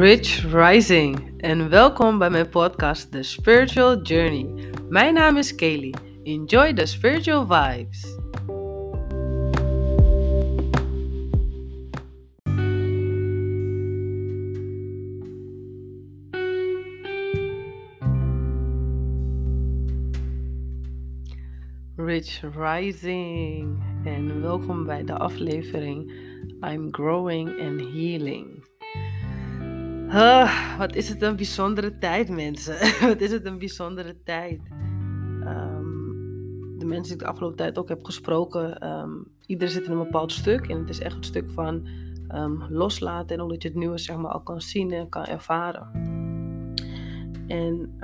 Rich Rising en welkom bij mijn podcast The Spiritual Journey. Mijn naam is Kaylee. Enjoy the spiritual vibes. Rich Rising en welkom bij de aflevering I'm Growing and Healing. Ah, wat is het een bijzondere tijd, mensen. wat is het een bijzondere tijd. Ehm, de mensen die ik de afgelopen tijd ook heb gesproken, um, ieder zit in een bepaald stuk. En het is echt het stuk van um, loslaten en omdat je het nieuwe zeg maar, al kan zien en kan ervaren. En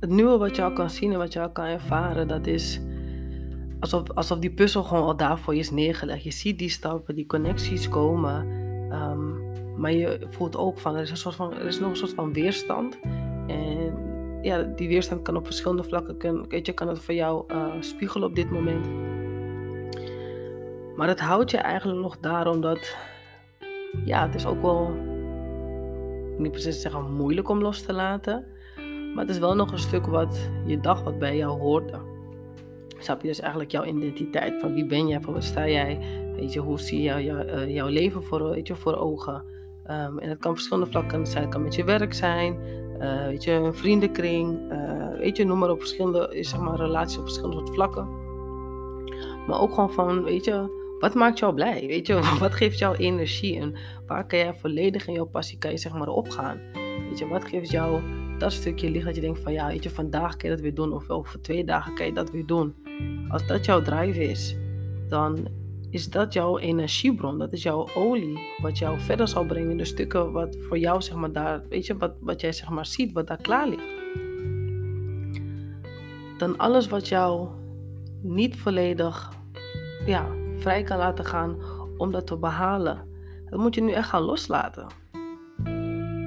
het nieuwe wat je al kan zien en wat je al kan ervaren, dat is alsof, alsof die puzzel gewoon al daar voor je is neergelegd. Je ziet die stappen, die connecties komen. Maar je voelt ook van er is, een soort van, er is nog een soort van weerstand. En ja, die weerstand kan op verschillende vlakken, kan, weet je, kan het voor jou uh, spiegelen op dit moment. Maar het houdt je eigenlijk nog daar omdat, ja, het is ook wel, niet precies zeggen moeilijk om los te laten. Maar het is wel nog een stuk wat je dacht wat bij jou hoorde. Snap je dus eigenlijk jouw identiteit? Van wie ben jij? Van wat sta jij? Weet je, hoe zie je uh, jouw leven voor, weet je, voor ogen? Um, en het kan verschillende vlakken zijn. Het kan met je werk zijn, uh, weet je, een vriendenkring, uh, weet je, noem maar op verschillende, zeg maar, relaties op verschillende vlakken. Maar ook gewoon van, weet je, wat maakt jou blij? Weet je, wat geeft jou energie? En waar kan jij volledig in jouw passie, kan je zeg maar opgaan? Weet je, wat geeft jou dat stukje licht dat je denkt van, ja, weet je, vandaag kan je dat weer doen. Of over twee dagen kan je dat weer doen. Als dat jouw drive is, dan is dat jouw energiebron. Dat is jouw olie. Wat jou verder zal brengen. De stukken wat voor jou, zeg maar, daar, weet je, wat, wat jij zeg maar ziet, wat daar klaar ligt. Dan alles wat jou niet volledig ja, vrij kan laten gaan om dat te behalen. Dat moet je nu echt gaan loslaten.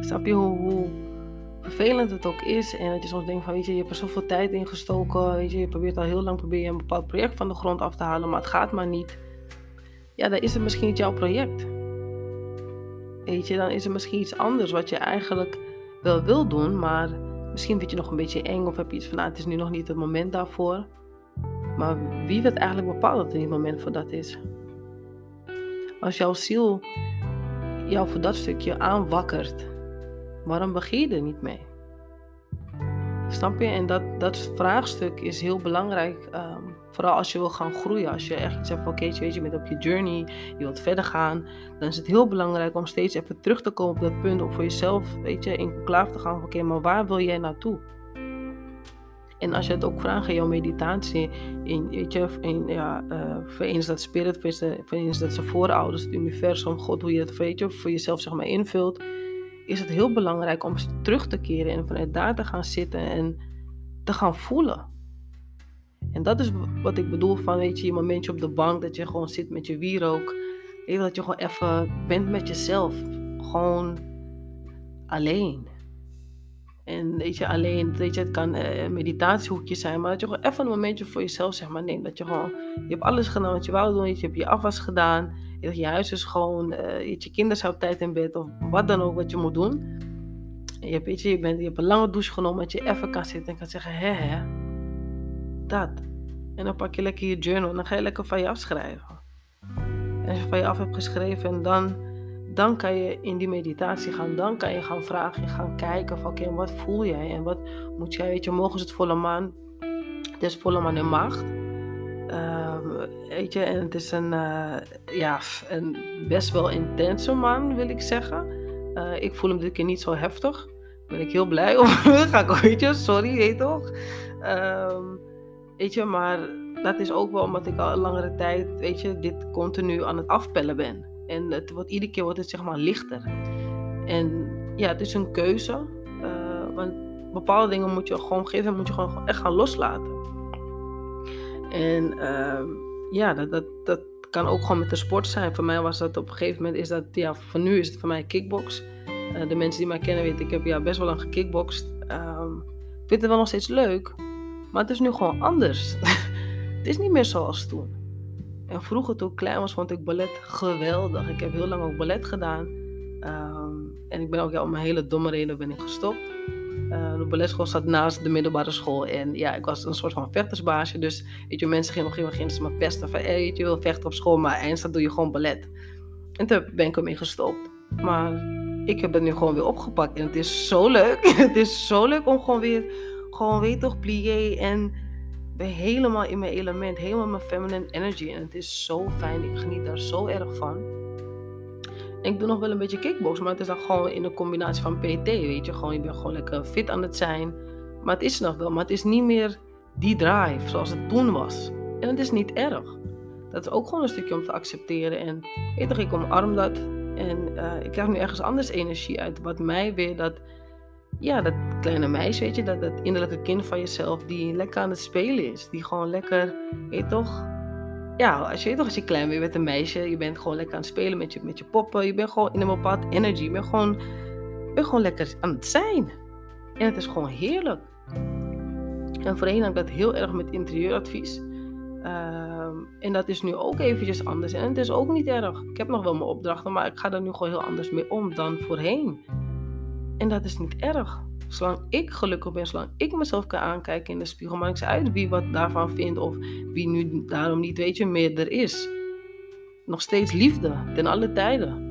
Snap je hoe, hoe vervelend het ook is. En dat je soms denkt van, weet je, je hebt er zoveel tijd in gestoken. Weet je, je probeert al heel lang probeer je een bepaald project van de grond af te halen, maar het gaat maar niet ja, dan is het misschien niet jouw project. Weet je, dan is er misschien iets anders wat je eigenlijk wel wil doen, maar misschien vind je nog een beetje eng of heb je iets van, nou, het is nu nog niet het moment daarvoor. Maar wie weet eigenlijk bepaalt dat niet het moment voor dat is? Als jouw ziel jou voor dat stukje aanwakkert, waarom begin je er niet mee? Snap je? En dat, dat vraagstuk is heel belangrijk. Um, vooral als je wil gaan groeien. Als je echt iets hebt van, oké, weet je, bent op je journey, je wilt verder gaan. Dan is het heel belangrijk om steeds even terug te komen op dat punt. Om voor jezelf, weet je, in conclave te gaan. Oké, maar waar wil jij naartoe? En als je het ook vraagt in jouw meditatie, in, weet je, in, ja, uh, voor een is dat spirit, voor een is dat zijn voorouders, het universum, God, hoe je het weet je, voor jezelf zeg maar invult is het heel belangrijk om terug te keren en vanuit daar te gaan zitten en te gaan voelen. En dat is wat ik bedoel van, weet je, je momentje op de bank, dat je gewoon zit met je wierook. Weet dat je gewoon even bent met jezelf. Gewoon alleen. En weet je, alleen, weet je, het kan een meditatiehoekje zijn, maar dat je gewoon even een momentje voor jezelf zeg maar neemt. Dat je gewoon, je hebt alles gedaan wat je wou doen, je hebt je afwas gedaan, je huis is gewoon, uh, je kinderen zijn op tijd in bed of wat dan ook wat je moet doen. je, hebt, weet je, je, bent, je hebt een lange douche genomen dat je even kan zitten en kan zeggen, hè hè, dat. En dan pak je lekker je journal en dan ga je lekker van je afschrijven. En als je van je af hebt geschreven en dan, dan kan je in die meditatie gaan. Dan kan je gaan vragen, gaan kijken van oké, wat voel jij en wat moet jij, weet je, morgen is het volle maan. Het is volle maan in maagd. Um, weet je, en het is een, uh, ja, een best wel intense man, wil ik zeggen. Uh, ik voel hem dit keer niet zo heftig. Ben ik heel blij om. Ga ik, je, sorry, weet toch? Um, weet je, maar dat is ook wel omdat ik al een langere tijd, weet je, dit continu aan het afpellen ben. En het wordt, iedere keer wordt het zeg maar lichter. En ja, het is een keuze. Uh, want bepaalde dingen moet je gewoon geven, moet je gewoon echt gaan loslaten. En uh, ja, dat, dat, dat kan ook gewoon met de sport zijn. Voor mij was dat op een gegeven moment, is dat, ja, voor nu is het voor mij kickbox. Uh, de mensen die mij kennen weten, ik heb ja, best wel lang gekickboxd. Um, ik vind het wel nog steeds leuk, maar het is nu gewoon anders. het is niet meer zoals toen. En vroeger toen ik klein was, vond ik ballet geweldig. Ik heb heel lang ook ballet gedaan. Ehm, en ik ben ook ja, om een hele domme reden ben ik gestopt. Uh, de balletschool zat naast de middelbare school. En ja, ik was een soort van vechtersbaasje. Dus weet je, mensen gingen op een gegeven moment me pesten van... Hey, je wil vechten op school, maar eindstand doe je gewoon ballet. En toen ben ik ermee gestopt. Maar ik heb het nu gewoon weer opgepakt. En het is zo leuk. het is zo leuk om gewoon weer... Gewoon weet toch, plié en ben helemaal in mijn element. Helemaal mijn feminine energy. En het is zo fijn. Ik geniet daar zo erg van ik doe nog wel een beetje kickbox, maar het is dan gewoon in een combinatie van PT, weet je. Gewoon, je bent gewoon lekker fit aan het zijn. Maar het is nog wel, maar het is niet meer die drive zoals het toen was. En het is niet erg. Dat is ook gewoon een stukje om te accepteren. En weet je, ik omarm dat. En uh, ik krijg nu ergens anders energie uit. Wat mij weer dat, ja, dat kleine meisje, weet je, dat, dat innerlijke kind van jezelf, die lekker aan het spelen is. Die gewoon lekker, weet je toch, ja, als je, toch, als je klein bent, met een meisje, je bent gewoon lekker aan het spelen met je, met je poppen. Je bent gewoon in een bepaald energy. Je bent gewoon, je bent gewoon lekker aan het zijn. En het is gewoon heerlijk. En voorheen had ik dat heel erg met interieuradvies. Ehm, en dat is nu ook eventjes anders. En het is ook niet erg. Ik heb nog wel mijn opdrachten, maar ik ga er nu gewoon heel anders mee om dan voorheen. En dat is niet erg. Zolang ik gelukkig ben, zolang ik mezelf kan aankijken in de spiegel, maakt niks uit wie wat daarvan vindt of wie nu daarom niet, weet je, meer er is. Nog steeds liefde, ten alle tijden.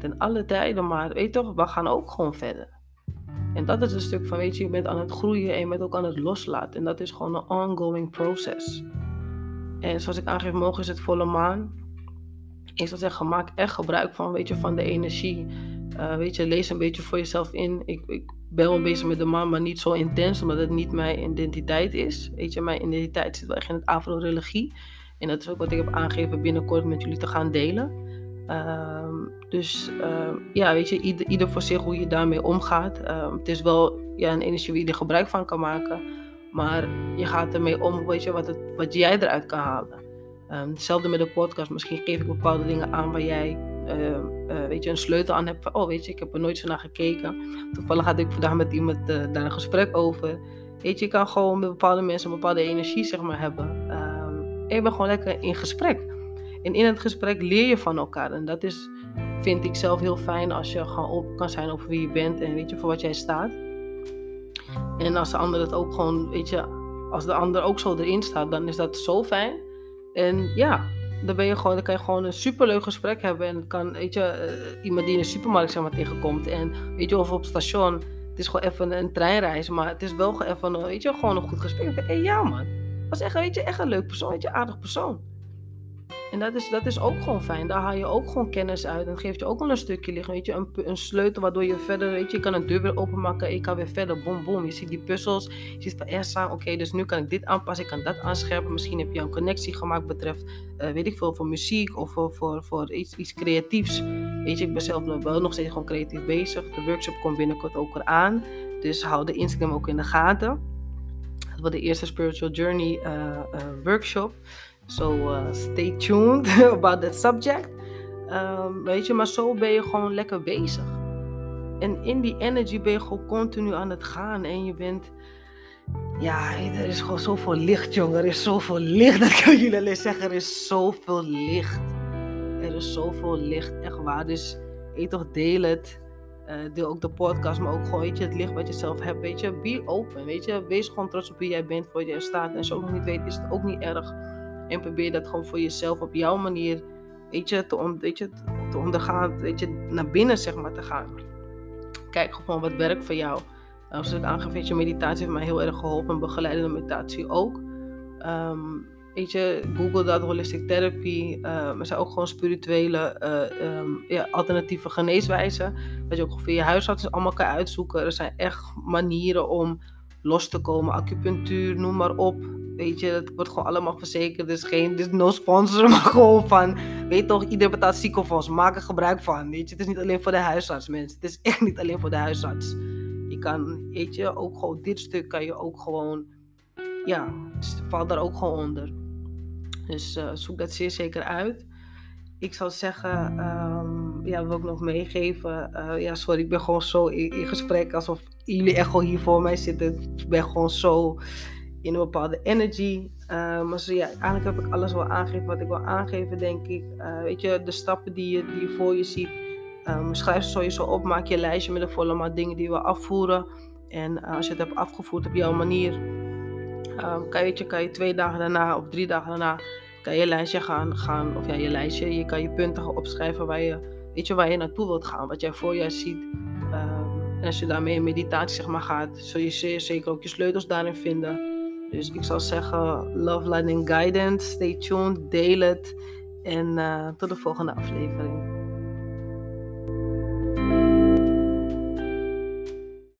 Ten alle tijden, maar weet toch, we gaan ook gewoon verder. En dat is een stuk van, weet je, je bent aan het groeien en je bent ook aan het loslaten. En dat is gewoon een ongoing process. En zoals ik aangeef, morgen is het volle maan. Ik zou zeggen, maak echt gebruik van, weet je, van de energie. Uh, weet je, lees een beetje voor jezelf in. Ik, ik ben wel bezig met de man, maar niet zo intens, omdat het niet mijn identiteit is. Weet je, mijn identiteit zit wel echt in het afro-religie. En dat is ook wat ik heb aangegeven binnenkort met jullie te gaan delen. Ehm, dus uh, ja, weet je, ieder, ieder, voor zich hoe je daarmee omgaat. Uh, het is wel ja, een energie waar je er gebruik van kan maken. Maar je gaat ermee om, weet je, wat, wat jij eruit kan halen. Hetzelfde met de podcast. Misschien geef ik bepaalde dingen aan waar jij uh, weet je, een sleutel aan hebt. Van, oh, weet je, ik heb er nooit zo naar gekeken. Toevallig had ik vandaag met iemand uh, daar een gesprek over. Weet je, je kan gewoon met bepaalde mensen een bepaalde energie zeg maar, hebben. Um, en je gewoon lekker in gesprek. En in het gesprek leer je van elkaar. En dat is, vind ik zelf heel fijn als je gewoon open kan zijn over wie je bent en weet je, voor wat jij staat. En als de ander het ook gewoon, weet je, als de ander ook zo erin staat, dan is dat zo fijn. En ja, dan, ben je gewoon, kan je gewoon een superleuk gesprek hebben. En kan, weet je, uh, iemand die in de supermarkt zeg maar, tegenkomt. En weet je, of op het station. Het is gewoon even een treinreis. Maar het is wel even, weet je, gewoon een goed gesprek. Hé, ja man. Was echt, weet je, echt een leuk persoon. Weet je, aardig persoon. En dat is, dat is ook gewoon fijn. Daar haal je ook gewoon kennis uit. En geeft je ook wel een stukje liggen. Weet je, een, een sleutel waardoor je verder, weet je, je kan een deur weer openmaken. Ik kan weer verder, bom, bom. Je ziet die puzzels. Je ziet van, aan, oké, dus nu kan ik dit aanpassen. Ik kan dat aanscherpen. Misschien heb je een connectie gemaakt betreft, uh, weet ik veel, voor muziek of voor, voor, voor iets, iets creatiefs. Weet je, ik ben zelf wel nog steeds gewoon creatief bezig. De workshop komt binnenkort ook eraan. Dus hou de Instagram ook in de gaten. Dat wordt de eerste Spiritual Journey uh, uh, workshop. So uh, stay tuned about that subject. Um, weet je, maar zo ben je gewoon lekker bezig. En in die energy ben je gewoon continu aan het gaan. En je bent. Ja, er is gewoon zoveel licht, jongen. Er is zoveel licht. Dat kan jullie alleen zeggen. Er is zoveel licht. Er is zoveel licht, echt waar. Dus eet toch, deel het. Uh, deel ook de podcast, maar ook gewoon, weet je, het licht wat je zelf hebt, weet je. Be open, weet je. Wees gewoon trots op wie jij bent, voor je staat. En ook nog niet weet, is het ook niet erg. En probeer dat gewoon voor jezelf op jouw manier, weet je, te, weet je, te ondergaan, weet je, naar binnen zeg maar te gaan. Kijk gewoon wat werkt voor jou. Als ik aangeef, weet je, meditatie heeft mij heel erg geholpen, begeleidende meditatie ook. Um, weet je, Google dat, holistic therapy. Uh, er zijn ook gewoon spirituele uh, um, ja, alternatieve geneeswijzen. Dat je ook via je huisarts allemaal kan uitzoeken. Er zijn echt manieren om los te komen. Acupunctuur, noem maar op. Weet je, het wordt gewoon allemaal verzekerd. Dus geen, dus no sponsor, maar gewoon van, weet toch, iedereen betaalt ziekenfonds. Maak er gebruik van. Weet je, het is niet alleen voor de huisarts, mensen. Het is echt niet alleen voor de huisarts. Je kan, weet je, ook gewoon dit stuk kan je ook gewoon, ja, het valt daar ook gewoon onder. Dus uh, zoek dat zeer zeker uit. Ik zou zeggen, um, ja, wil ik nog meegeven. Uh, ja, sorry, ik ben gewoon zo in, in gesprek alsof jullie echt gewoon hier voor mij zitten. Ik ben gewoon zo in een bepaalde energy. Uh, maar zo, ja, eigenlijk heb ik alles wel aangegeven wat ik wil aangeven, denk ik. Uh, weet je, de stappen die je, die je voor je ziet. Um, schrijf ze sowieso op, maak je lijstje met de volle maar dingen die we afvoeren. En als je het hebt afgevoerd op jouw manier, um, kan, je, kan je twee dagen daarna of drie dagen daarna kan je lijstje gaan, gaan of ja, je lijstje, je kan je punten gaan opschrijven waar je, weet je, waar je naartoe wilt gaan, wat jij voor je ziet. Um, en als je daarmee in meditatie zeg maar, gaat, zul je zeker ook je sleutels daarin vinden. Dus ik zou zeggen, love, lightning, guidance, stay tuned, deel het en uh, tot de volgende aflevering.